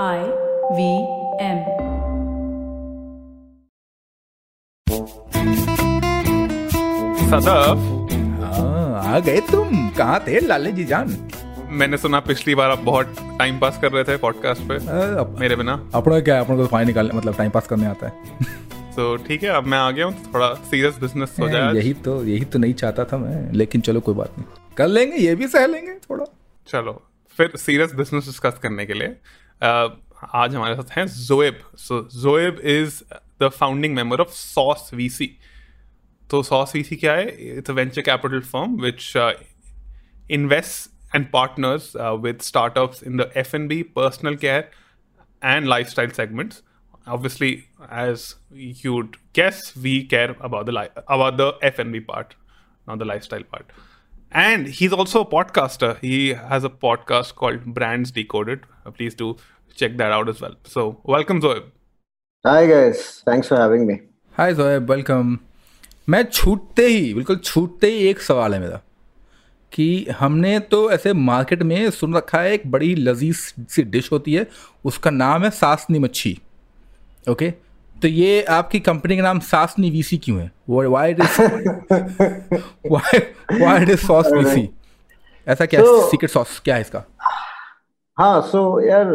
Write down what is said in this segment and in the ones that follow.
I V M. Sadaf हाँ आ गए तुम। कहाँ थे लाले जी जान? मैंने सुना पिछली बार आप बहुत टाइम पास कर रहे थे पॉडकास्ट पे। अप- मेरे बिना। अपना क्या है? अपने को फाइन निकालने मतलब टाइम पास करने आता है। तो ठीक है अब मैं आ गया हूँ तो थोड़ा सीरियस बिज़नेस हो जाए यही तो यही तो नहीं चाहता था मैं लेकिन चलो कोई बात नहीं। कर लेंगे ये भी सह लेंगे थोड़ा। चलो फिर सीरियस बिज़नेस डिस्कस करने के लिए। आज हमारे साथ हैं Zoeb so Zoeb is the founding member of Sauce VC तो सॉस वीसी क्या है it's a venture capital firm which invests and partners uh, with startups in the F&B, personal care, and lifestyle segments. Obviously, as you'd guess, we care about the li- about the F&B part, not the lifestyle part. And he's also a podcaster. He has a podcast called Brands Decoded. Uh, please do check that out as well. So, welcome, Zoeb. Hi guys, thanks for having me. Hi Zoeb welcome मैं छूटते ही बिल्कुल छूटते ही एक सवाल है मेरा कि हमने तो ऐसे मार्केट में सुन रखा है एक बड़ी लजीज सी डिश होती है उसका नाम है सासनी मच्छी। ओके? तो ये आपकी कंपनी का नाम सासनी वीसी क्यों है? Why it is why it is Sauce VC? ऐसा क्या So- सीक्रेट सॉस क्या है इसका? हाँ so यार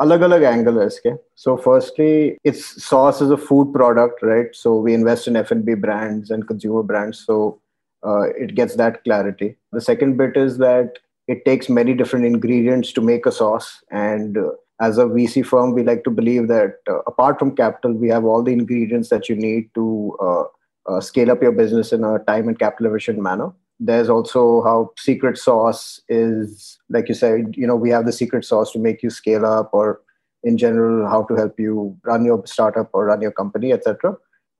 अलग अलग एंगल है इसके so firstly it's sauce is a food product right so we invest in F&B brands and consumer brands so uh, it gets that clarity the second bit is that it takes many different ingredients to make a sauce and uh, as a VC firm we like to believe that uh, apart from capital we have all the ingredients that you need to uh, uh, scale up your business in a time and capital efficient manner there's also how secret sauce is like you said you know we have the secret sauce to make you scale up or in general how to help you run your startup or run your company etc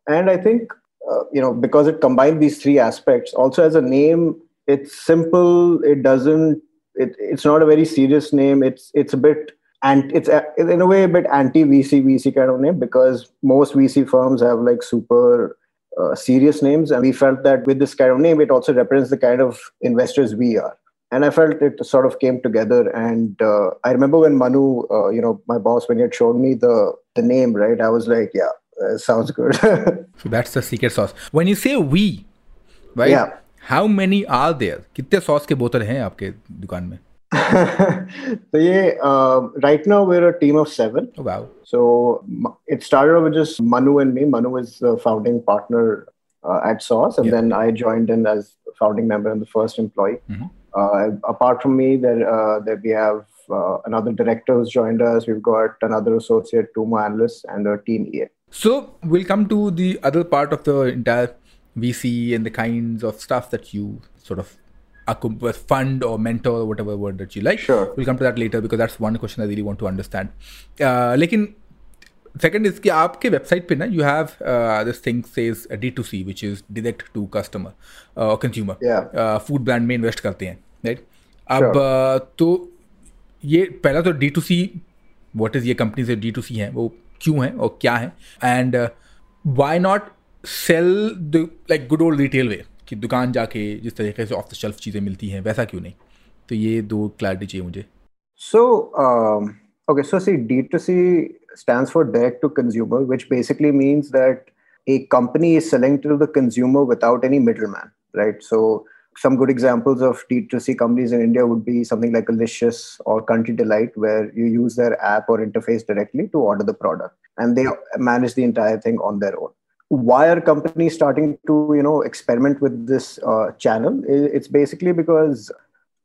and i think uh, you know because it combined these three aspects also as a name it's simple it doesn't it, it's not a very serious name. It's it's a bit and it's a, in a way a bit anti vc vc kind of name because most vc firms have like super uh, serious names and we felt that with this kind of name it also represents the kind of investors we are and i felt it sort of came together and uh, i remember when manu uh, you know my boss when he had shown me the the name right i was like yeah uh, sounds good So that's the secret sauce. When you say we, right? Yeah. How many are there? कितने sauce के बोतल हैं आपके दुकान में? So yeah uh, right now we're a team of seven Oh, wow. So it started off with just Manu and me. Manu is the founding partner uh, at Sauce, and Yeah. then I joined in as founding member and the first employee. Mhm. Uh, apart from me, there uh, there we have uh, another director who's joined us. We've got another associate, two more analysts, and a team EA. So we'll come to the other part of the entire VC and the kinds of stuff that you sort of fund or mentor or whatever word that you like. Sure. We'll come to that later because that's one question I really want to understand. Uh, लेकिन second is कि आपके website पे ना you have uh, this thing says D2C which is direct to customer uh, consumer. Yeah. Uh, food brand में invest करते हैं right? अब uh, तो ये पहला तो D to C what is ये कंपनी से डी टू सी हैं वो क्यों हैं और क्या हैं and why not sell the like good old retail way कि दुकान जाके जिस तरीके से ऑफ़ द शेल्फ चीज़ें मिलती हैं वैसा क्यों नहीं तो ये दो क्लैरिटी चाहिए मुझे so So, um, okay, so see, D2C stands for direct to consumer, which basically means that a company is selling to the consumer without any middleman, right? So, some good examples of D2C companies in India would be something like Alicious or Country Delight, where you use their app or interface directly to order the product and they manage the entire thing on their own why are companies starting to you know experiment with this uh, channel? It's basically because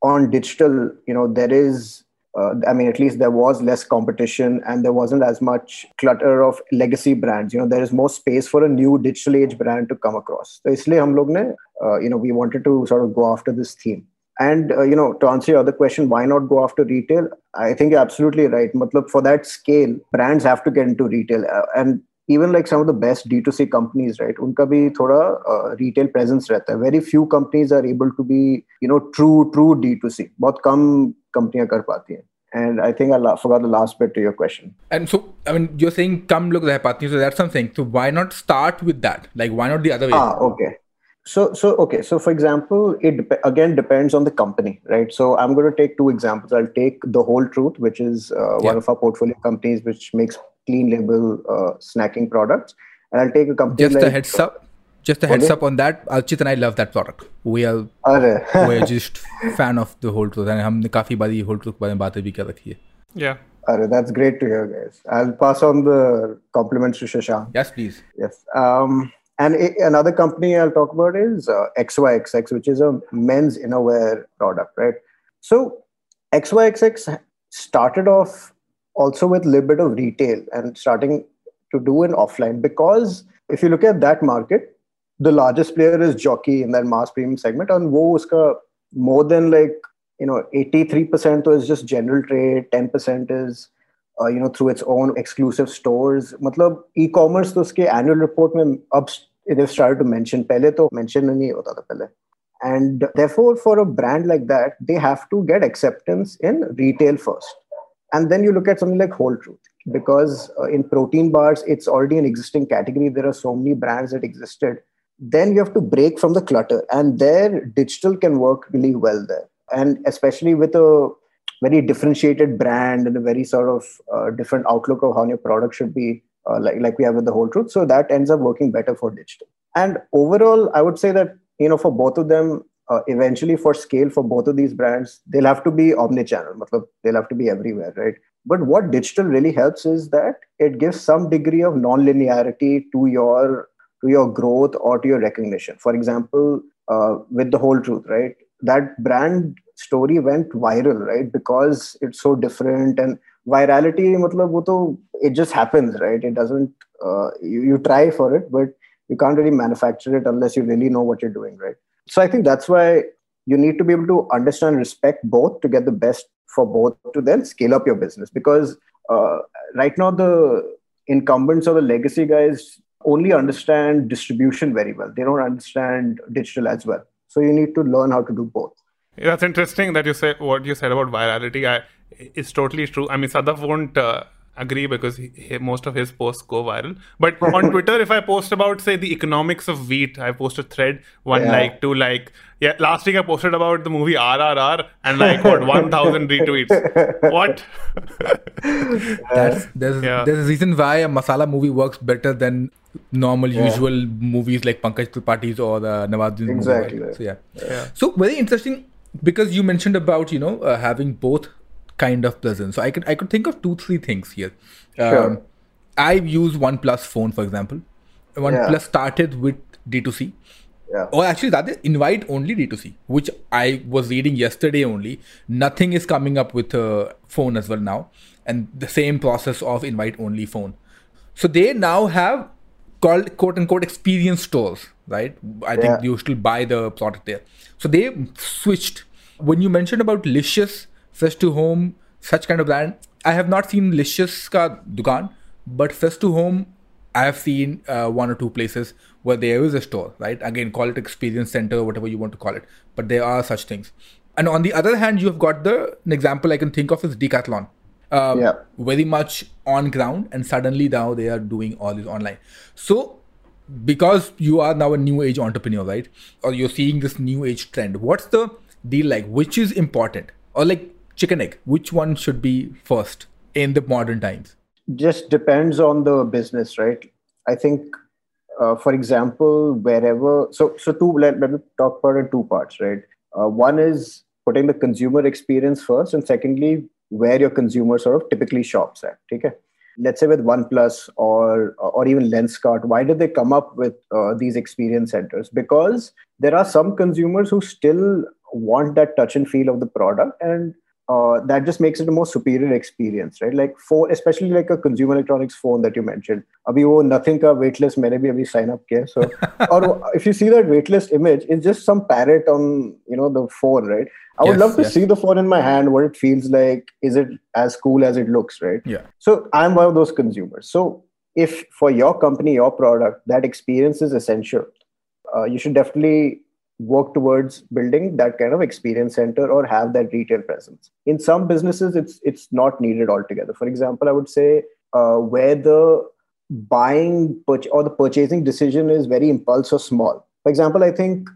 on digital you know there is uh, i mean at least there was less competition and there wasn't as much clutter of legacy brands. You know there is more space for a new digital age brand to come across. So isliye hum log ne uh, you know we wanted to sort of go after this theme. And uh, you know to answer your other question why not go after retail? I think you're absolutely right. Matlab, for that scale brands have to get into retail. Uh, and even like some of the best D2C companies, right? उनका भी थोड़ा uh, retail presence रहता है. Very few companies are able to be, you know, true true D2C. बहुत कम कंपनियां कर पाती हैं. And I think I la- forgot the last bit to your question. And so I mean you're saying कम लोग रह पाती हैं so that's something so why not start with that like why not the other way Ah, okay. so so okay so for example it dep- again depends on the company right so i'm going to take two examples i'll take the whole truth which is uh, one Yeah. of our portfolio companies which makes clean label uh, snacking products. And I'll take a company. Just like, a heads up. Just a heads up on that. Archit and I love that product. We are we are just fan of the whole truth, and we have talked ये whole truth के बारे में बातें भी कर Yeah. Arre, that's great to hear, guys. I'll pass on the compliments to Shashank. Yes, please. Yes. Um, and a, another company I'll talk about is uh, XYXX, which is a men's innerwear product, right? So XYXX started off also with a little bit of retail and starting to do an offline because if you look at that market, the largest player is Jockey in that mass premium segment, and wo uska more than like you know 83% is just general trade, 10% is uh, you know through its own exclusive stores मतलब e-commerce तो उसके annual report में अब they've started to mention पहले तो mention नहीं होता था पहले and therefore for a brand like that they have to get acceptance in retail first and then you look at something like whole truth because uh, in protein bars it's already an existing category. There are so many brands that existed. Then you have to break from the clutter and there digital can work really well there. And especially with a very differentiated brand and a very sort of uh, different outlook of how your product should be uh, like like we have with the whole truth. So that ends up working better for digital. And overall i would say that you know for both of them uh, eventually for scale for both of these brands they'll have to be omnichannel they'll have to be everywhere right? But what digital really helps is that it gives some degree of non-linearity to your to your growth or to your recognition. For example uh, with the whole truth right? That brand story went viral right? Because it's so different and virality matlab, it just happens right? It doesn't uh, you, you try for it but you can't really manufacture it unless you really know what you're doing right so i think that's why you need to be able to understand and respect both to get the best for both to then scale up your business because uh, right now the incumbents or the legacy guys only understand distribution very well they don't understand digital as well so you need to learn how to do both Yeah, That's interesting that you said what you said about virality. I, it's totally true. I mean, Sadaf won't uh, agree because he, he, most of his posts go viral. But on Twitter, if I post about, say, the economics of wheat, I post a thread, one Yeah. like, two like. Yeah, last week I posted about the movie RRR and like, what, 1,000 retweets. What? That's there's Yeah. there's a reason why a masala movie works better than normal usual movies like Pankaj Tripathi's or the Nawazuddin movie, Exactly. right? So yeah. Yeah. So very interesting because you mentioned about you know uh, having both kind of presence. So I could I could think of two three things here. Um, Sure. I use OnePlus phone for example. OnePlus started with D2C. yeah Or actually, rather, invite only D2C, which I was reading yesterday only. Nothing is coming up with a phone as well now. And the same process of invite only phone. So they now have called quote unquote experience stores, right? I think you still buy the product there. So they switched. When you mentioned about Licious, Fresh to Home, such kind of brand, I have not seen Licious ka dukan, but Fresh to Home, I have seen uh, one or two places where there is a store, right? Again, call it experience center or whatever you want to call it, but there are such things. And on the other hand, you have got the an example I can think of is Decathlon. Um, Yeah. Very much on ground, and suddenly now they are doing all this online. So because you are now a new age entrepreneur, right? Or you're seeing this new age trend. What's the deal like? Which is important? Or like chicken egg, which one should be first in the modern times? just depends on the business right? I think uh, for example wherever so so two let, let me talk about in two parts right? Uh, one is putting the consumer experience first and secondly where your consumer sort of typically shops at okay? Let's say with oneplus or or even Lenskart why did they come up with uh, these experience centers? Because there are some consumers who still want that touch and feel of the product and uh, that just makes it a more superior experience, right? Like for especially like a consumer electronics phone that you mentioned. Abhi wo nothing ka waitlist मैंने भी अभी sign up किया. So or if you see that waitlist image, it's just some parrot on you know the phone, right? I would Yes, love to yes. see the phone in my hand, what it feels like. Is it as cool as it looks, right? Yeah. So I'm one of those consumers. So if for your company, your product, that experience is essential, uh, you should definitely work towards building that kind of experience center or have that retail presence. In some businesses, it's it's not needed altogether. For example, I would say uh, where the buying or the purchasing decision is very impulse or small. For example, I think,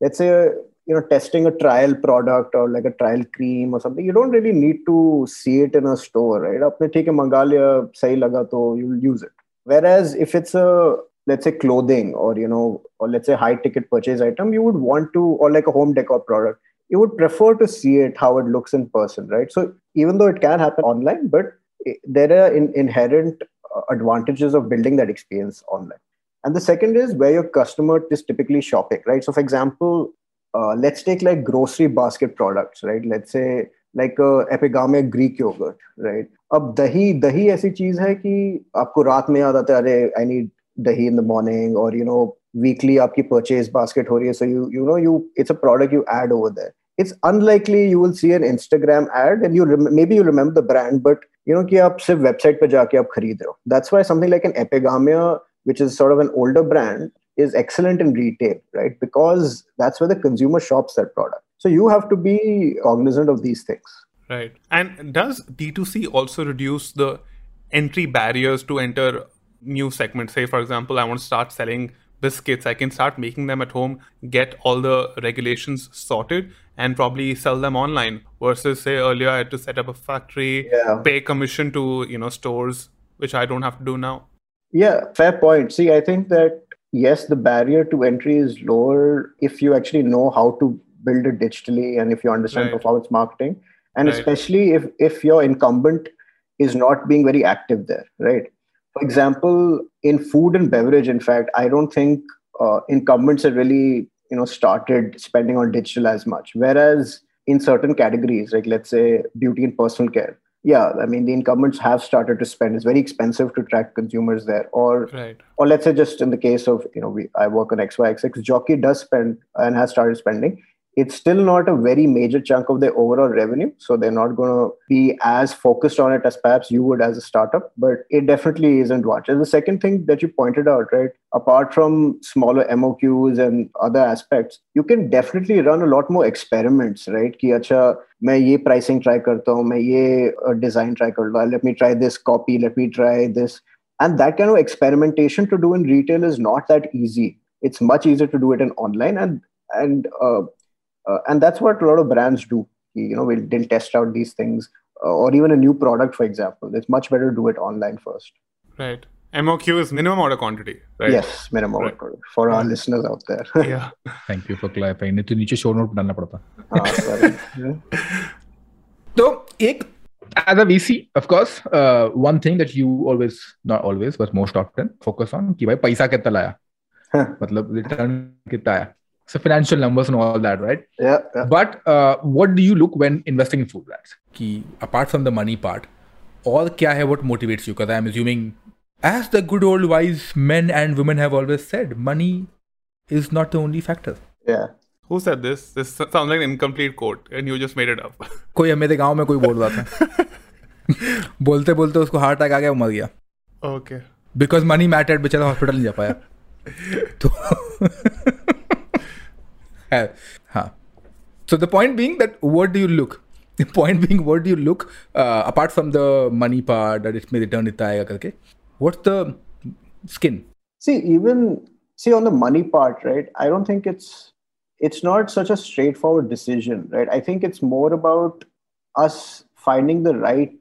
let's say, you know, testing a trial product or like a trial cream or something, you don't really need to see it in a store, right? Apne theek hai manga liya, you'll use it. Whereas if it's a let's say clothing or you know or let's say high ticket purchase item you would want to or like a home decor product you would prefer to see it how it looks in person right? So even though it can happen online but there are in, inherent uh, advantages of building that experience online. And the second is where your customer is typically shopping right? So for example uh, let's take like grocery basket products right? Let's say like uh, a Epigamia Greek yogurt, right? अब दही दही ऐसी चीज है कि आपको रात में याद आता है अरे I need dahi in the morning or you know weekly aapki purchase basket ho rahi so you you know you it's a product you add over there. It's unlikely you will see an instagram ad and you rem- maybe you remember the brand but you know ki aap sirf website pe jaake aap khareed rahe that's why something like an epigamia which is sort of an older brand is excellent in retail right? Because that's where the consumer shops that product. So you have to be cognizant of these things. Right. And does d2c also reduce the entry barriers to enter new segment. Say, for example, I want to start selling biscuits. I can start making them at home, get all the regulations sorted, and probably sell them online. Versus, say, earlier I had to set up a factory, yeah. pay commission to you know stores, which I don't have to do now. Yeah, fair point. See, I think that yes, the barrier to entry is lower if you actually know how to build it digitally and if you understand right. performance marketing, and right. especially if if your incumbent is not being very active there, right? For example, in food and beverage, in fact, I don't think uh, incumbents have really you know started spending on digital as much. Whereas in certain categories, like let's say beauty and personal care, yeah, I mean the incumbents have started to spend. It's very expensive to track consumers there. Or right. or let's say just in the case of you know we I work on XYXX, Jockey does spend and has started spending it's still not a very major chunk of their overall revenue. So they're not going to be as focused on it as perhaps you would as a startup, but it definitely isn't much. And the second thing that you pointed out, right, apart from smaller MOQs and other aspects, you can definitely run a lot more experiments, right? Ki acha, मैं ये pricing try करता हूँ मैं ये design try कर let me try this copy let me try this and that kind of experimentation to do in retail is not that easy it's much easier to do it in online and and uh, uh, and that's what a lot of brands do you know we'll, they'll test out these things uh, or even a new product for example it's much better to do it online first right MOQ is minimum order quantity, right? Yes, minimum right. order for our listeners out there. yeah. Thank you for clarifying. नहीं तो नीचे show note डालना पड़ता. हाँ, sorry. तो एक as a VC, of course, uh, one thing that you always, not always, but most often focus on कि भाई पैसा कितना लाया, मतलब return कितना आया. so financial numbers and all that, right? Yeah. yeah. But uh, what do you look when investing in food brands? Ki, apart from the money part, all kya hai what motivates you? Because I'm assuming, as the good old wise men and women have always said, money is not the only factor. Yeah. Who said this? This sounds like an incomplete quote, and you just made it up. कोई मेरे गांव में कोई बोल रहा था बोलते बोलते उसको हार्ट अटैक आ गया वो मर गया ओके बिकॉज मनी मैटर्ड बेचारा हॉस्पिटल नहीं जा पाया तो huh. So the point being that what do you look? The point being, what do you look uh, apart from the money part that it may return it karke, What's the skin? See, even see on the money part, right? I don't think it's it's not such a straightforward decision, right? I think it's more about us finding the right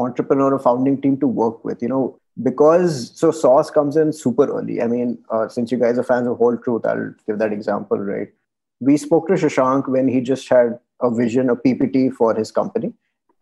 entrepreneur or founding team to work with. You know, because so sauce comes in super early. I mean, uh, since you guys are fans of Whole Truth, I'll give that example, right? we spoke to Shashank when he just had a vision, a PPT for his company.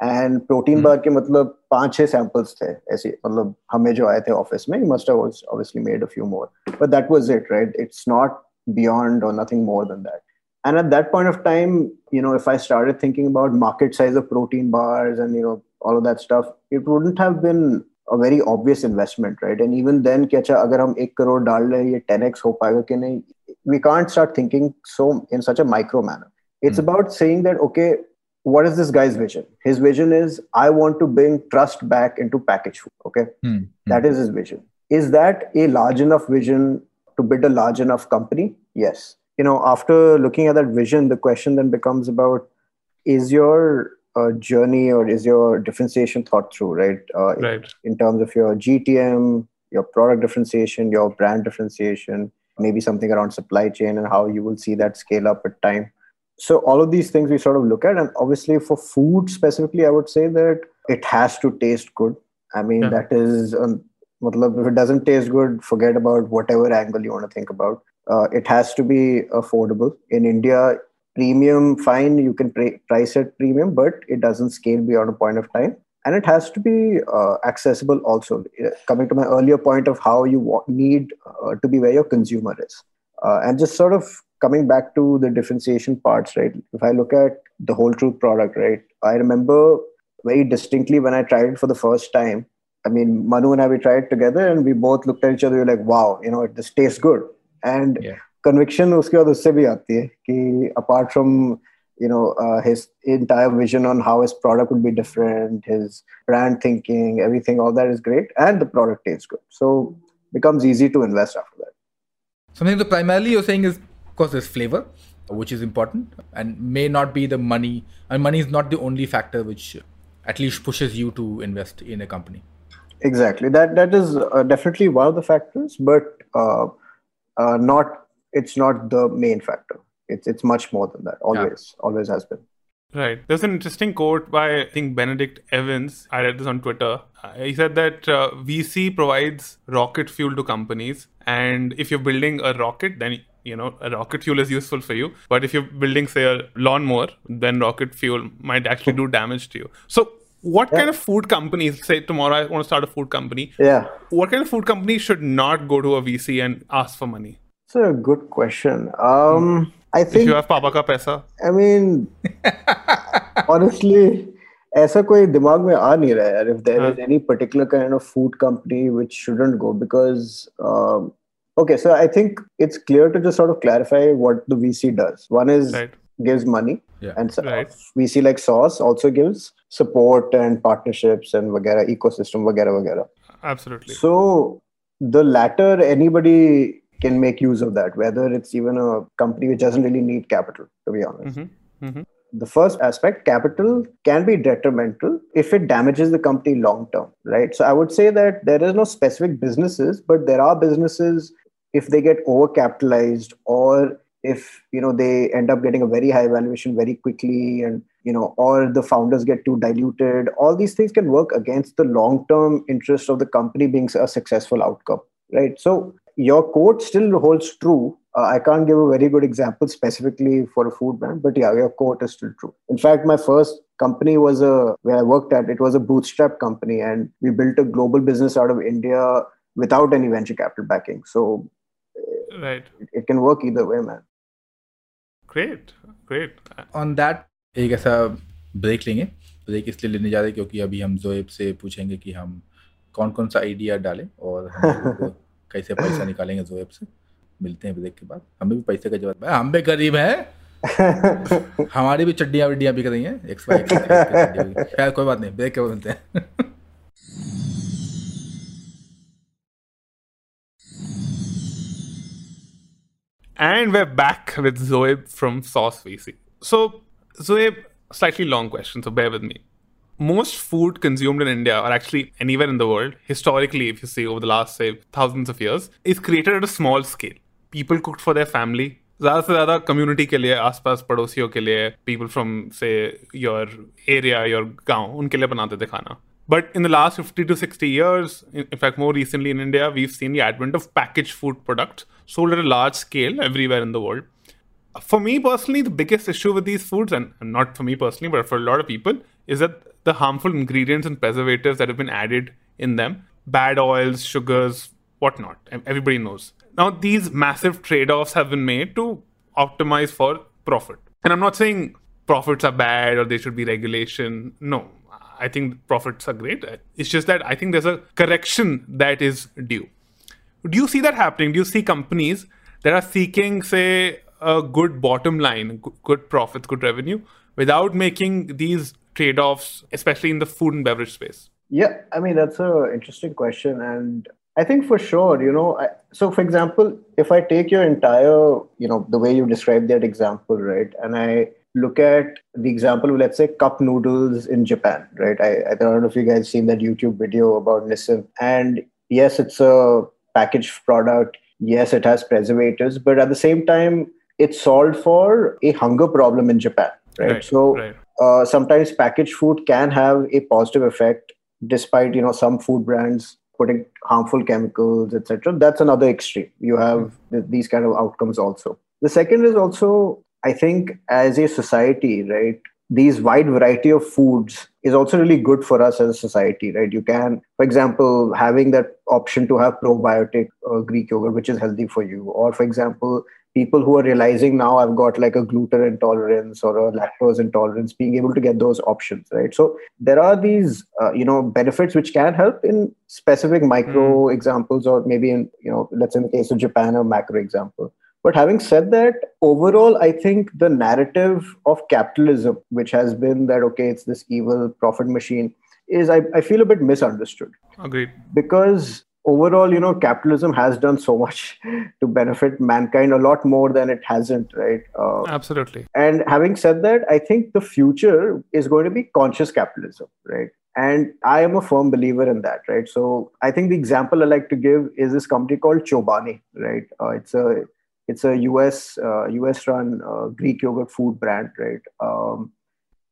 And protein bar के मतलब पांच छह samples थे ऐसे मतलब हमें जो आए थे office में he must have obviously made a few more but that was it right it's not beyond or nothing more than that and at that point of time you know if I started thinking about market size of protein bars and you know all of that stuff it wouldn't have been a very obvious investment right and even then क्या अच्छा अगर हम एक करोड़ डाल रहे हैं ये 10x हो पाएगा कि नहीं we can't start thinking so in such a micro manner. It's mm. about saying that, okay, what is this guy's vision? His vision is I want to bring trust back into packaged food. Okay. Mm. That is his vision. Is that a large enough vision to build a large enough company? Yes. You know, after looking at that vision, the question then becomes about is your uh, journey or is your differentiation thought through, right? Uh, right. In, in terms of your GTM, your product differentiation, your brand differentiation, maybe something around supply chain and how you will see that scale up at time. So all of these things we sort of look at, and obviously for food specifically, I would say that it has to taste good. I mean, Yeah. that is, um, if it doesn't taste good, forget about whatever angle you want to think about. Uh, it has to be affordable. In India, premium, fine, you can pri- price it premium, but it doesn't scale beyond a point of time and it has to be uh, accessible also coming to my earlier point of how you need uh, to be where your consumer is uh, and just sort of coming back to the differentiation parts right if i look at the whole truth product right i remember very distinctly when i tried it for the first time i mean manu and i we tried together and we both looked at each other we were like wow you know it, just tastes good and yeah. conviction uske aur usse bhi aati hai ki apart from you know uh, his entire vision on how his product would be different his brand thinking everything all that is great and the product tastes good so becomes easy to invest after that Something that primarily you're saying is because there's flavor, which is important, and may not be the money. And money is not the only factor which at least pushes you to invest in a company. exactly that that is uh, definitely one of the factors but uh, uh, not it's not the main factor it's it's much more than that always always has been Right. There's an interesting quote by, I think, Benedict Evans. I read this on Twitter. Uh, he said that uh, VC provides rocket fuel to companies. And if you're building a rocket, then, you know, a rocket fuel is useful for you. But if you're building, say, a lawnmower, then rocket fuel might actually do damage to you. So, what kind of food companies, say tomorrow I want to start a food company, yeah what kind of food company should not go to a VC and ask for money? it's a good question um i If think you have Papa ka paisa, I mean, honestly, ऐसा कोई दिमाग में आ नहीं रहा है यार if there is any particular kind of food company which shouldn't go because um, okay so I think it's clear to just sort of clarify what the VC does one is right? gives money Yeah. and so- Right. VC like Sauce also gives support and partnerships and वगैरह ecosystem वगैरह वगैरह Absolutely. so the latter, anybody can make use of that, whether it's even a company which doesn't really need capital, to be honest. Mhm. Mhm. The first aspect, capital can be detrimental if it damages the company long term, right? So I would say that there is no specific businesses, but there are businesses if they get overcapitalized or if you know they end up getting a very high valuation very quickly and you know or the founders get too diluted all these things can work against the long term interest of the company being a successful outcome right so your quote still holds true uh, i can't give a very good example specifically for a food brand but yeah your quote is still true in fact my first company was a where i worked at it was a bootstrap company and we built a global business out of india without any venture capital backing so Right. it, it can work either way man Great. Great. On that एक ऐसा break लेंगे break इसलिए लेने जा रहे हैं क्योंकि अभी हम जोएब से पूछेंगे कि हम कौन कौन सा आइडिया डालें और हम लोगों को कैसे पैसा निकालेंगे जोएब से? मिलते हैं ब्रेक के बाद। हमें भी पैसे का जवाब है हम भी गरीब हैं। हमारी भी चड्डियाँ वड्डियाँ बिक रही हैं। एक्स वाई खैर कोई बात नहीं ब्रेक के बाद मिलते हैं। And we're back with Zoeb from Sauce VC. So, Zoeb, slightly long question, so bear with me. Most food consumed in India, or actually anywhere in the world, historically, if you see over the last, say, thousands of years, is created at a small scale. People cooked for their family. ज़्यादा से ज़्यादा community के लिए आसपास पड़ोसियों के लिए people from से योर एरिया योर गांव उनके लिए बनाते थे खाना But in the last 50 to 60 years, in in fact, more recently in India, we've seen the advent of packaged food products sold at a large scale everywhere in the world. For me personally, the biggest issue with these foods, and and not for me personally, but for a lot of people, is that the harmful ingredients and preservatives that have been added in them bad oils, sugars, whatnot. Everybody knows. Now, these massive trade offs have been made to optimize for profit. And I'm not saying profits are bad or they should be regulation. No, I think profits are great. It's just that I think there's a correction that is due. Do you see that happening? Do you see companies that are seeking, say, a good bottom line, good profits, good revenue, without making these trade offs, especially in the food and beverage space? Yeah, I mean that's a interesting question, and I think for sure, you know, I, so for example, if I take your entire, you know, the way you described that example, right, and I look at the example, of, let's say, cup noodles in Japan, right? I, I don't know if you guys seen that YouTube video about Nissin, and yes, it's a packaged product. yes, it has preservatives, but at the same time, it solved for a hunger problem in Japan, right? Right, so right. Uh, sometimes packaged food can have a positive effect, despite you know some food brands putting harmful chemicals, etc. That's another extreme. You have th- these kind of outcomes also. The second is also, I think, as a society, right? These wide variety of foods is also really good for us as a society, right? You can, for example, having that option to have probiotic uh, Greek yogurt, which is healthy for you, or for example, people who are realizing now I've got like a gluten intolerance or a lactose intolerance, being able to get those options, right? So there are these, uh, you know, benefits which can help in specific micro examples, or maybe in, you know, let's say in the case of Japan, a macro example. But having said that, overall, I think the narrative of capitalism, which has been that, okay, it's this evil profit machine, is I, I feel a bit misunderstood Agreed. because overall, you know, capitalism has done so much to benefit mankind, a lot more than it hasn't, right? Uh, Absolutely. and having said that, I think the future is going to be conscious capitalism, right? And I am a firm believer in that, right? So I think the example I like to give is this company called Chobani, right? Uh, it's a it's a US uh, US run uh, Greek yogurt food brand, right? Um,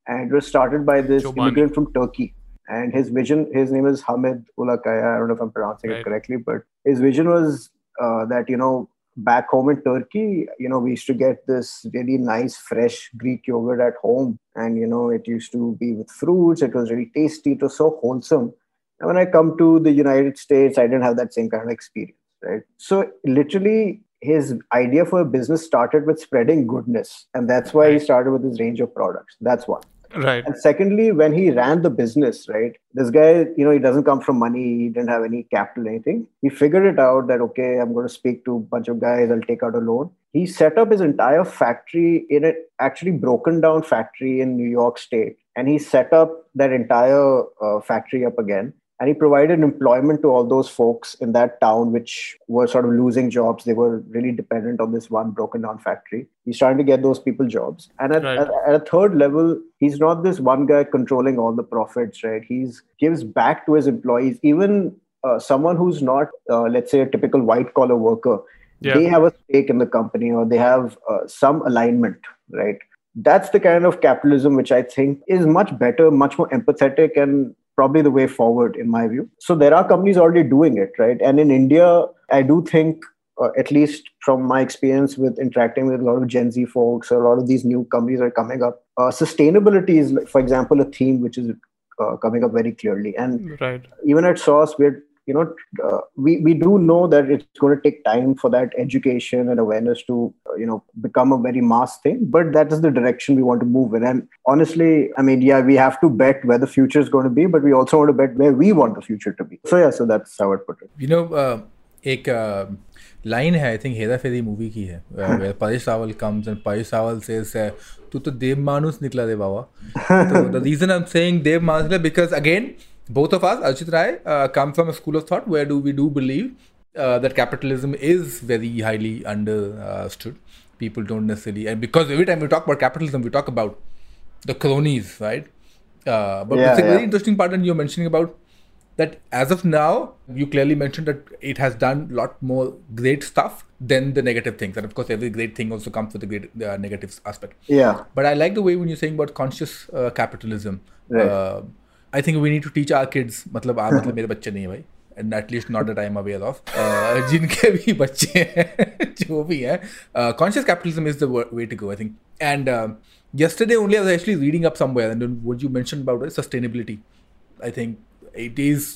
and it was started by this Chobani. immigrant from Turkey. And his vision, his name is Hamdi Ulukaya. I don't know if I'm pronouncing Right. it correctly, but his vision was uh, that you know back home in Turkey, you know, we used to get this really nice, fresh Greek yogurt at home. And, you know, it used to be with fruits. It was really tasty. It was so wholesome. And when I come to the United States, I didn't have that same kind of experience, right? So, literally, his idea for a business started with spreading goodness. And that's why he started with his range of products. That's one. Right. And secondly, when he ran the business, right, this guy, you know, he doesn't come from money, he didn't have any capital, anything. He figured it out that, okay, I'm going to speak to a bunch of guys, I'll take out a loan. He set up his entire factory in a actually broken down factory in New York State. And he set up that entire uh, factory up again. And he provided employment to all those folks in that town, which were sort of losing jobs. They were really dependent on this one broken down factory. He's trying to get those people jobs. And at, Right. at, at a third level, he's not this one guy controlling all the profits, right? He's gives back to his employees, even uh, someone who's not, uh, let's say, a typical white collar worker. Yeah. They have a stake in the company or they have uh, some alignment, right? That's the kind of capitalism which I think is much better, much more empathetic, and probably the way forward, in my view. So there are companies already doing it, right? And in India, I do think, uh, at least from my experience with interacting with a lot of Gen Z folks, or a lot of these new companies are coming up. Uh, sustainability is, like, for example, a theme which is uh, coming up very clearly. And Right. even at Sauce, we're you know uh, we we do know that it's going to take time for that education and awareness to uh, you know become a very mass thing but that is the direction we want to move in. And honestly i mean yeah we have to bet where the future is going to be but we also want to bet where we want the future to be. So yeah so that's how i put it. You know uh, uh line line I think Hera Pheri movie movie की है uh, comes and comes and Paresh Rawal says तू तो देव मानुस निकला रे बाबा. The reason I am saying देव मानुस because again both of us Archit Rai uh, come from a school of thought where do we do believe uh, that capitalism is very highly understood people don't necessarily and because every time we talk about capitalism we talk about the cronies right uh, but Yeah, it's a very interesting part and you're mentioning about that as of now, you clearly mentioned that it has done a lot more great stuff than the negative things. And of course, every great thing also comes with a great uh, negative aspect. Yeah, But I like the way when you're saying about conscious uh, capitalism. Right. Uh, I think we need to teach our kids, मतलब आप मतलब मेरे बच्चे नहीं है भाई and at least not that I'm aware of uh, जिनके भी बच्चे हैं जो भी हैं uh, conscious capitalism is the wa- way to go I think and uh, yesterday only I was actually reading up somewhere and then what you mentioned about it, sustainability I think it is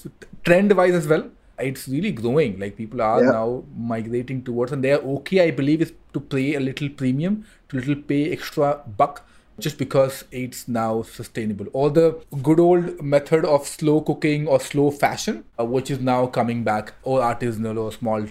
trend wise as well it's really growing like people are Yeah. now migrating towards and they are okay I believe is to pay a little premium to little pay extra buck just because it's now sustainable. Or the good old method of slow cooking or slow fashion, uh, which is now coming back, or artisanal or small,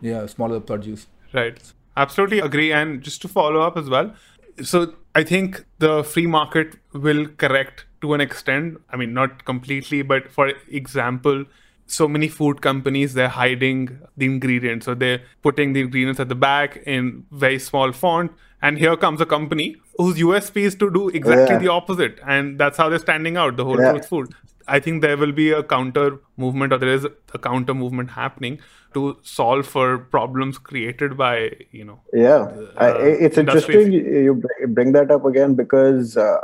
yeah, smaller produce. Right. Absolutely agree. And just to follow up as well. So I think the free market will correct to an extent. I mean, not completely, but for example, so many food companies they're hiding the ingredients so they're putting the ingredients at the back in very small font and here comes a company whose USP is to do exactly yeah. the opposite, and that's how they're standing out. The whole yeah. truth food. I think there will be a counter movement, or there is a counter movement happening to solve for problems created by you know. Yeah, uh, I, it's industries. interesting you bring that up again because uh,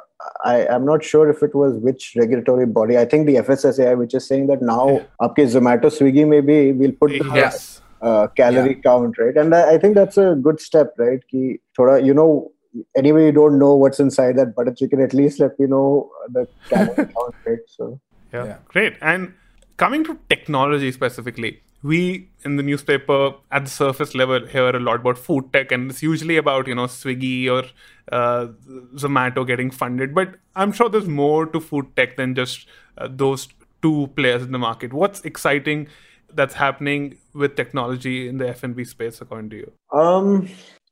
I am not sure if it was which regulatory body. I think the FSSAI, which is saying that now, yeah. aapke Zomato, Swiggy, maybe we'll put the yes. uh, calorie yeah. count, right? And I, I, think that's a good step, right? Ki thoda, you know anyway, you don't know what's inside that butter chicken. At least let me know the calorie count, right? So Yeah. Yeah. Great. And coming to technology specifically, we in the newspaper at the surface level hear a lot about food tech, and it's usually about you know Swiggy or uh, Zomato getting funded. But I'm sure there's more to food tech than just uh, those two players in the market. What's exciting that's happening with technology in the F&B space, according to you? Um,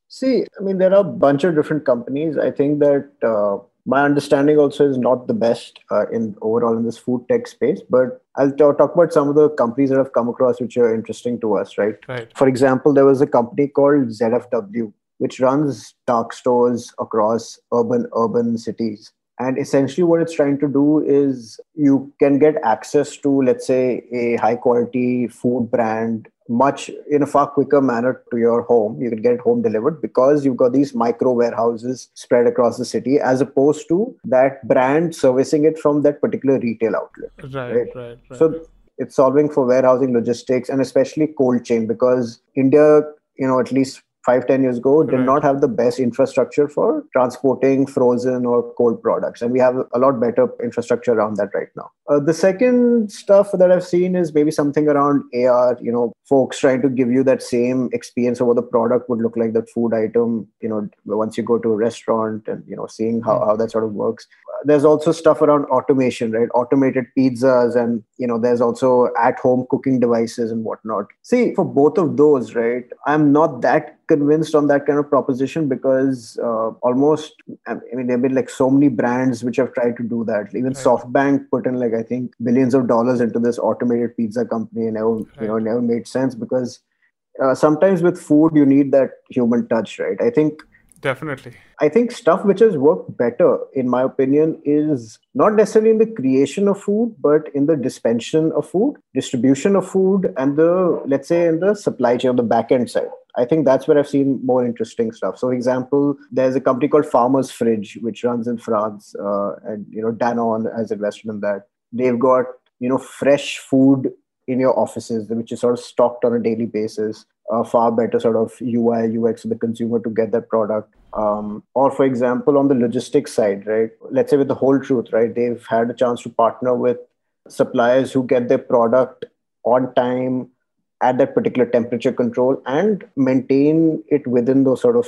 see, I mean, there are a bunch of different companies. I think that uh, my understanding also is not the best uh, in overall in this food tech space. But I'll ta- talk about some of the companies that I've come across which are interesting to us, right? Right. For example, there was a company called ZFW, which runs dark stores across urban urban cities. And essentially, what it's trying to do is you can get access to, let's say, a high quality food brand much in a far quicker manner to your home. You can get it home delivered because you've got these micro warehouses spread across the city, as opposed to that brand servicing it from that particular retail outlet. Right. Right. Right. Right. So it's solving for warehousing, logistics, and especially cold chain because India, you know, at least five, 10 years ago, did Right. not have the best infrastructure for transporting frozen or cold products. And we have a lot better infrastructure around that right now. Uh, the second stuff that I've seen is maybe something around AR, you know, folks trying to give you that same experience of what the product would look like, that food item, you know, once you go to a restaurant and, you know, seeing how, how that sort of works there's also stuff around automation right automated pizzas and you know there's also at home cooking devices and whatnot see for both of those right i'm not that convinced on that kind of proposition because uh, almost i mean there have been like so many brands which have tried to do that even Right. softbank put in like i think billions of dollars into this automated pizza company and never you know never made sense because uh, sometimes with food you need that human touch right i think Definitely. I think stuff which has worked better, in my opinion, is not necessarily in the creation of food, but in the dispensation of food, distribution of food, and the, let's say, in the supply chain, on the back end side. I think that's where I've seen more interesting stuff. So, for example, there's a company called Farmer's Fridge, which runs in France, uh, and, you know, Danone has invested in that. They've got, you know, fresh food in your offices, which is sort of stocked on a daily basis. A far better sort of UI UX for the consumer to get that product. Um, or for example, on the logistics side, right? Let's say with the whole truth, right? They've had a chance to partner with suppliers who get their product on time at that particular temperature control and maintain it within those sort of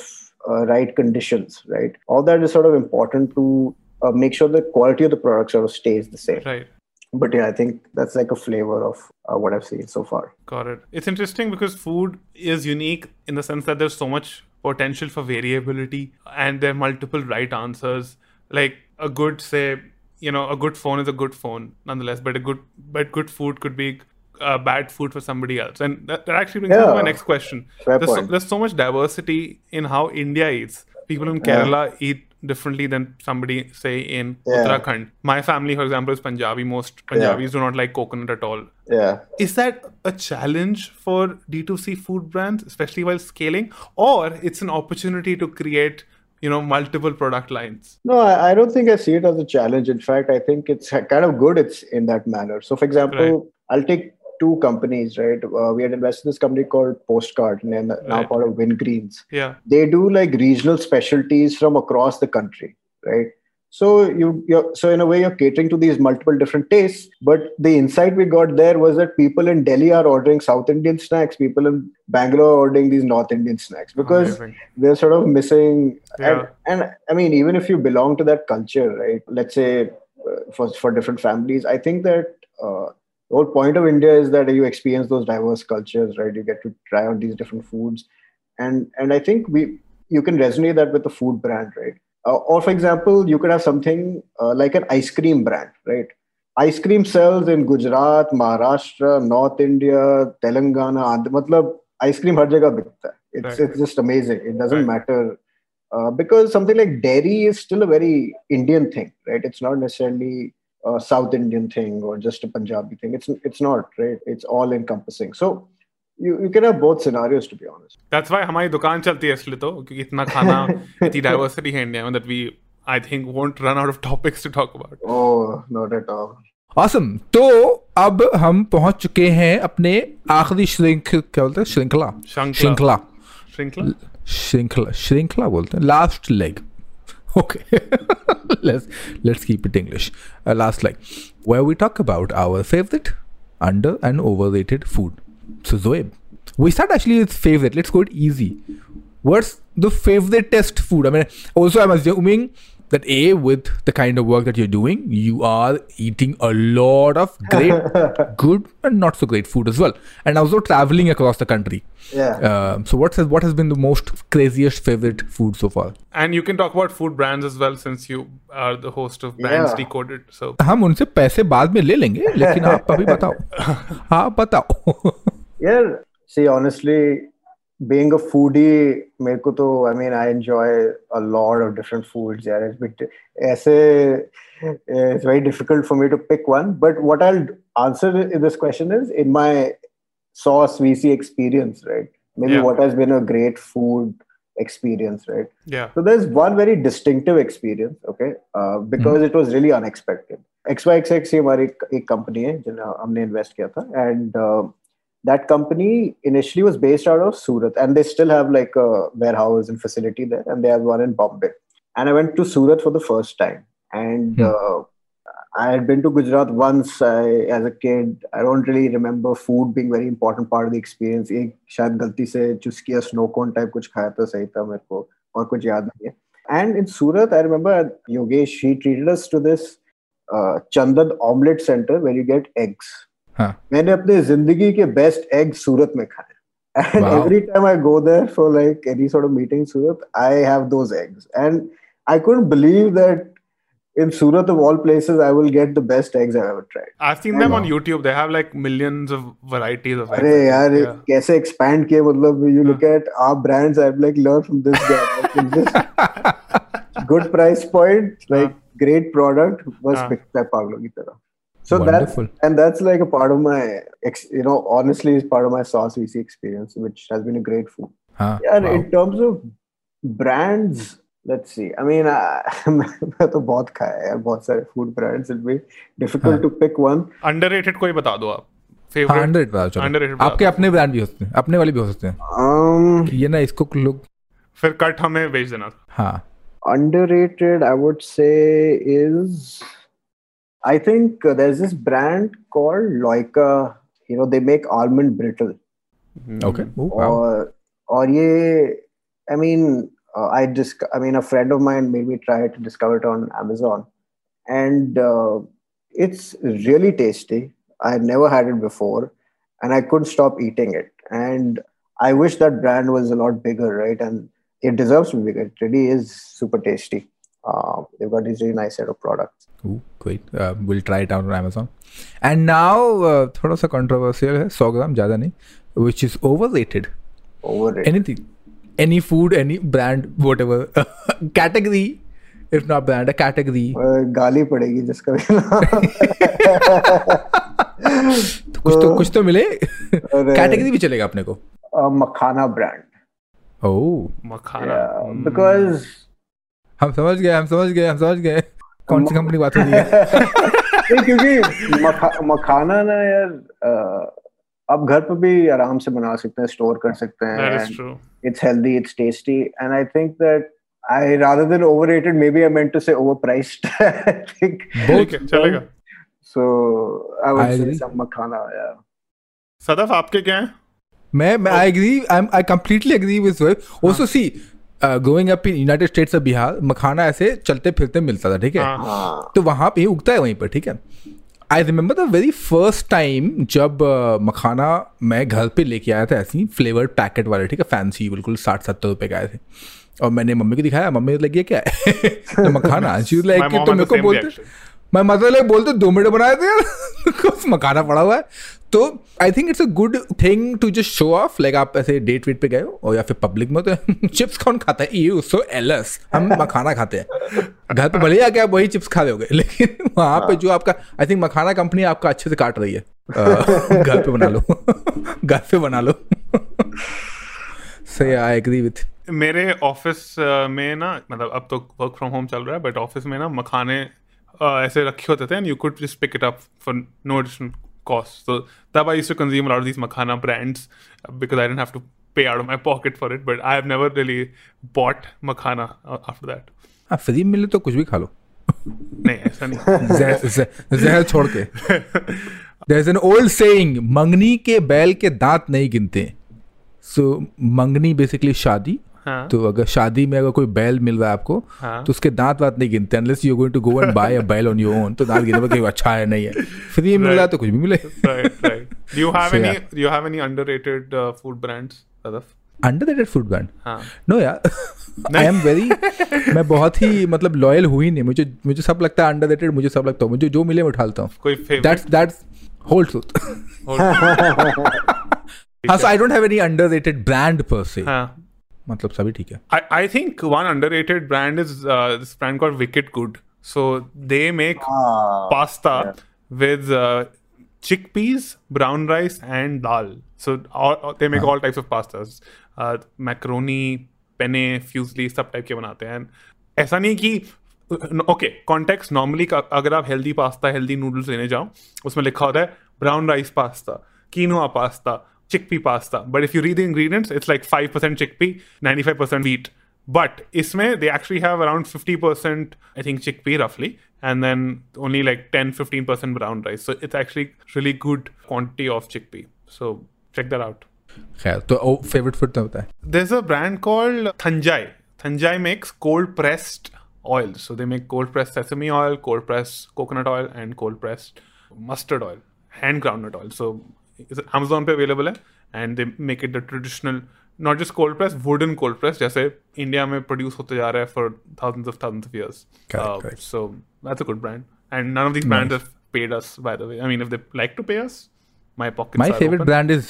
uh, right conditions, right? All that is sort of important to uh, make sure the quality of the product sort of stays the same Right. but yeah, I think that's like a flavor of uh, what I've seen so far. Got it. It's interesting because food is unique in the sense that there's so much potential for variability and there are multiple right answers. Like a good, say, you know, a good phone is a good phone nonetheless, but a good, but good food could be uh, bad food for somebody else. And that, that actually brings me to my next question. There's so, there's so much diversity in how India eats. People in Yeah. Kerala eat differently than somebody say in Yeah. Uttarakhand. My family, for example, is Punjabi. Most Punjabis do not like coconut at all Yeah. is that a challenge for d2c food brands especially while scaling or it's an opportunity to create you know multiple product lines No, I, I don't think I see it as a challenge. In fact, I think it's kind of good. It's in that manner. So, for example, I'll take two companies. Right, uh, we had invested in this company called Postcard, and now Right. part of Wingreens. yeah They do like regional specialties from across the country. Right. So you, you're, so in a way, you're catering to these multiple different tastes. But the insight we got there was that people in Delhi are ordering South Indian snacks. People in Bangalore are ordering these North Indian snacks because they're sort of missing Yeah. and, and i mean even if you belong to that culture right let's say uh, for, for different families i think that uh, the whole point of india is that you experience those diverse cultures right? You get to try out these different foods. And and i think we you can resonate that with the food brand right? Uh, or for example you could have something uh, like an ice cream brand right? Ice cream sells in gujarat maharashtra north india telangana matlab ice cream har jagah bikta it's Right. it's just amazing. It doesn't Right. matter uh, because something like dairy is still a very indian thing right? It's not necessarily a South Indian thing or just a Punjabi thing. It's it's not right. It's all encompassing. So you, you can have both scenarios to be honest. That's why हमारी दुकान चलती है इसलिए तो क्योंकि इतना खाना इतनी डाइवर्सिटी है इंडिया में that we I think won't run out of topics to talk about. Oh, not at all. awesome. तो अब हम पहुँच चुके हैं अपने आखिरी श्रृंख क्या बोलते हैं श्रृंखला श्रृंखला। श्रृंखला श्रृंखला श्रृंखला श्रृंखला बोलते हैं last leg okay. Let's let's keep it english. Uh, last leg where we talk about our favorite under and overrated food. So zoeb we start actually with favorite. Let's go it easy. What's the favorite test food? I mean also i'm assuming that a with the kind of work that you're doing you are eating a lot of great good and not so great food as well and also traveling across the country Yeah. uh, so what has what has been the most craziest favorite food so far? And you can talk about food brands as well since you are the host of Brands Yeah. Decoded. So हम उनसे पैसे बाद में ले लेंगे लेकिन आप अभी बताओ आप बताओ Yeah. See, honestly, being a foodie, मेरे को तो I mean I enjoy a lot of different foods. Yeah, it's bit ऐसे it's very difficult for me to pick one. But what I'll answer in this question is in my sauce VC experience, right? Maybe Yeah. what has been a great food experience, right? yeah. So there's one very distinctive experience, okay, uh, because it was really unexpected. XYXX ये हमारी एक, एक company है जिन्हें हमने invest किया था and uh, that company initially was based out of Surat and they still have like a warehouse and facility there and they have one in Bombay. And I went to Surat for the first time and Hmm. uh, I had been to Gujarat once I, as a kid. I don't really remember food being very important part of the experience. एक शायद गलती से चूस किया snow कोन type कुछ खाया था सही था मेरे को और कुछ याद नहीं है. And in Surat, I remember Yogesh, he treated us to this uh, Chandan Omelette Center where you get eggs. हाँ. मैंने अपने ज़िंदगी के बेस्ट एग सूरत में खाए and Wow. every time I go there for like any sort of meeting in Surat, I have those eggs. And I couldn't believe that in Surat of all places, I will get the best eggs I've ever tried. I've seen them on YouTube. They have like millions of varieties of अरे eggs. यार Yeah. कैसे expand किए मतलब you look at our brands I've like learned from this guy like, this good price point like great product बस हाँ. बिकता है पागलों की तरह so that's and that's like a part of my ex, you know honestly is part of my sauce VC experience which has been a great food हाँ yeah wow. in terms of brands let's see I mean I, मैं तो बहुत खाया है यार बहुत सारे food brands it'll be difficult हाँ. to pick one Underrated कोई बता दो आप. हाँ Favorite. चलो Underrated आपके अपने ब्रांड भी हो सकते हैं अपने वाले भी हो सकते हैं um ये ना इसको लोग फिर कट हमें भेज देना. हाँ underrated i would say is i think uh, there's this brand called loika you know they make almond brittle. Okay wow. or or ye i mean uh, i just i mean a friend of mine made me try to discover it on amazon. And uh, it's really tasty. I had never had it before and i couldn't stop eating it. And i wish that brand was a lot bigger right? And it deserves to be bigger. It really is super tasty uh, they've got this really nice set of products Ooh, great. Uh, we'll try it out on Amazon. And now uh, थोड़ा सा controversial है 100 ग्राम ज़्यादा नहीं which is overrated. overrated Anything, any food, any brand, whatever category, if not brand, a category. Uh, गाली पड़ेगी जिसका भी तो कुछ तो कुछ तो मिले अरे। कैटेगरी भी चलेगा अपने को uh, makhana brand oh makhana. yeah, Hmm. because हम समझ गए हम समझ गए हम समझ गए कौन सी कंपनी बात हो रही है क्योंकि मखा, मखाना ना यार आप घर पर भी आराम से बना सकते हैं स्टोर कर सकते हैं it's healthy it's tasty and I think that I rather than overrated, maybe I meant to say overpriced. I think ठीक है चलेगा. so. I would I say agree. some makhana. Yeah. Sadaf आपके क्या हैं? मैं मैं I agree I I completely agree with Zoeb also see growing up in United States of Bihar makhana ऐसे चलते फिरते मिलता था ठीक है? हाँ. तो वहाँ पे उगता है वहीं पर ठीक है? I remember the very first time जब मखाना मैं घर पे लेके आया था ऐसी फ्लेवर्ड पैकेट वाले ठीक है? फैंसी बिल्कुल साठ सत्तर रुपए का आए थे और मैंने मम्मी को दिखाया मम्मी लगी ये क्या है? तो मखाना शी लाइक तो मेरे को बोलते. मैं मतलब लाइक बोलते दो मिनट बनाए थे यार कुछ मखाना पड़ा हुआ है। तो I think it's a good thing to just show off like आप ऐसे डेट वेट पे गए हो और या फिर पब्लिक में तो चिप्स कौन खाता है? यू सो एलस हम मखाना खाते हैं। घर पे भले ही आके आप वही चिप्स खा लोगे लेकिन वहाँ पे जो आपका आई थिंक मखाना कंपनी आपका अच्छे से काट रही है। घर पे बना लो। घर पे बना लो। सही आई एग्री विथ मेरे ऑफ़िस में ना मतलब अब तो वर्क फ्रॉम होम चल रहा है बट ऑफ़िस में ना मखाने ऐसे रखे होते थे and you could just pick it up for no additional cost so तब I used to consume a lot of these makhana brands uh, because I didn't have to pay out of my pocket for it but I have never really bought makhana uh, after that हाँ free मिले तो कुछ भी खा लो नहीं ऐसा नहीं जह- जह- जहर छोड़ के there's an old saying मंगनी के बैल के दांत नहीं गिनते सो मंगनी बेसिकली शादी हाँ। तो अगर शादी में अगर कोई बैल मिल रहा है आपको हाँ। तो उसके दांत वात नहीं गिनते unless you going to go and buy a bail on your own तो दांत गिने कि वो अच्छा है नहीं है। फ्री मिल रहा है तो कुछ भी मिले। So, any yeah. do you have any underrated uh, food brands Sadaf? Underrated food brand no यार आई एम वेरी मैं बहुत ही मतलब लॉयल हुई नहीं। मुझे मुझे सब लगता है अंडररेटेड मुझे सब लगता है। मुझे जो मिले मैं उठाता हूँ। दैट्स दैट्स होल ट्रूथ हाँ so I don't have any underrated brand per हाँ। मतलब सभी ठीक है। I think one underrated brand is this brand call Wicked Gud so they make pasta with chickpeas brown rice and dal so they make all types of pasta macaroni penne fusilli सब type के बनाते हैं। ऐसा नहीं कि okay context normally अगर आप healthy pasta healthy noodles लेने जाओ उसमें लिखा होता है brown rice pasta quinoa pasta chickpea pasta but if you read the ingredients it's like 5% chickpea 95% wheat but इसमें they actually have around 50% I think chickpea roughly and then only like 10-15% brown rice so it's actually really good quantity of chickpea so check that out खैर तो favourite food तो होता है there's a brand called Thanjai. Thanjai makes cold pressed oil. So they make cold pressed sesame oil, cold pressed coconut oil, and cold pressed mustard oil, hand groundnut oil. So Amazon पे available है? And they make it the traditional not just cold press wooden cold press जैसे India में produce होते जा रहा है for thousands of thousands of years so that's a good brand and none of these brands have paid us by the way I mean if they like to pay us my pocket my favourite brand is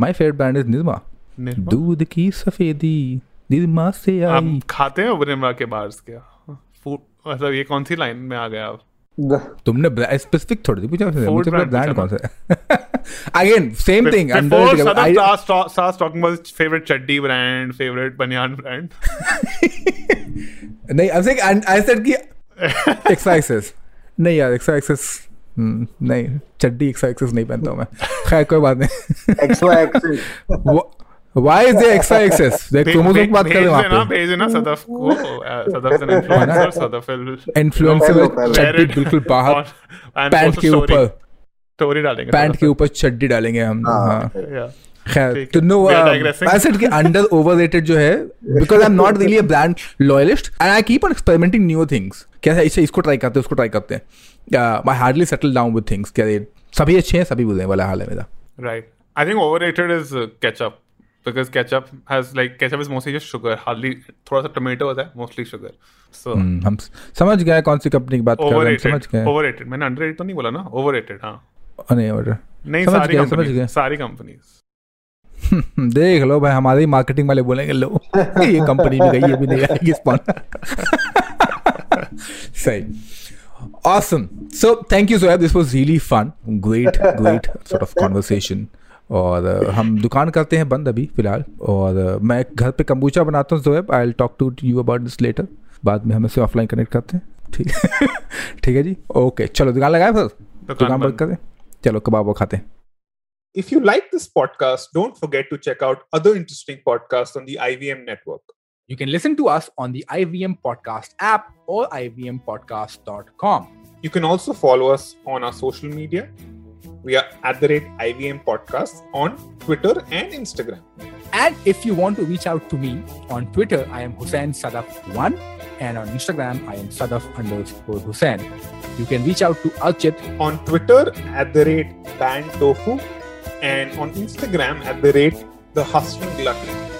my favourite brand is Nirma दूध की सफेदी निर्मा से आई। आप खाते हैं निर्मा के bars क्या? Food मतलब ये कौन सी लाइन में आ गया? आप तुमने स्पेसिफिक थोड़ी दी पूछा मुझे ब्रांड, ब्रांड कौन सा again same thing under sauce talking about favourite चड्डी ब्रांड फेवरेट बनियान ब्रांड नहीं आई सेड आई सेड कि एक्स्ट्रा एक्सेस नहीं यार एक्स्ट्रा हम्म, एक्सेस नहीं चड्डी एक्स्ट्रा एक्सेस नहीं पहनता हूँ मैं। खैर कोई बात नहीं। Extra excess is there extra excess देख भे- क्रोमोसोम भे- की बात कर रहे हैं वहाँ पे। भेज देना सदफ को Sadaf is an influencer Sadaf influencer. चड्डी बिल्कुल बाहर पैंट के story- ऊपर। story डालेंगे पैंट के ऊपर चड्डी डालेंगे हम हाँ. हाँ। Yeah. खैर तो नो. आई सेड कि अंडर ओवररेटेड जो है because I am not really a brand loyalist and I keep on experimenting new things क्या है इसे इसको ट्राई करते हैं उसको ट्राई करते हैं। I hardly settle down with things क्या सभी अच्छे हैं सभी बुरे हैं वाला हाल है मेरा। Right. I think overrated is uh, ketchup. Because ketchup has like ketchup is mostly just sugar. Hardly थोड़ा सा tomato होता है mostly sugar. So हम्म, हम समझ गए कौन सी कंपनी की बात कर रहे हैं. समझ गए Overrated. मैंने underrated तो नहीं बोला ना overrated हाँ. अ, नहीं order. नहीं समझ सारी कंपनी सारी कंपनीज़ देख लो भाई हमारे मार्केटिंग वाले बोलेंगे लो ये कंपनी भी गई ये भी नहीं आएगी स्पॉन सही awesome so thank you Zoeb this was really fun great great sort of conversation और uh, हम दुकान करते हैं बंद अभी फ़िलहाल और uh, मैं घर पे कम्बूचा बनाता हूँ Zoeb I talk to you about this later बाद में हम इसे ऑफलाइन कनेक्ट करते हैं ठीक ठीक है जी ओके चलो दुकान लगाए फिर दुकान बंद बंद। करें चलो कबाब वो खाते हैं If you like this podcast, don't forget to check out other interesting podcasts on the IVM network. You can listen to us on the IVM Podcast app or ivmpodcast.com. You can also follow us on our social media. We are at the rate IVM Podcasts on Twitter and Instagram. And if you want to reach out to me on Twitter, I am Hussain Sadaf1 and on Instagram, I am Sadaf underscore Hussain. You can reach out to Archit On Twitter at the rate Ban Tofu and on Instagram at the rate The Hustling Glutton.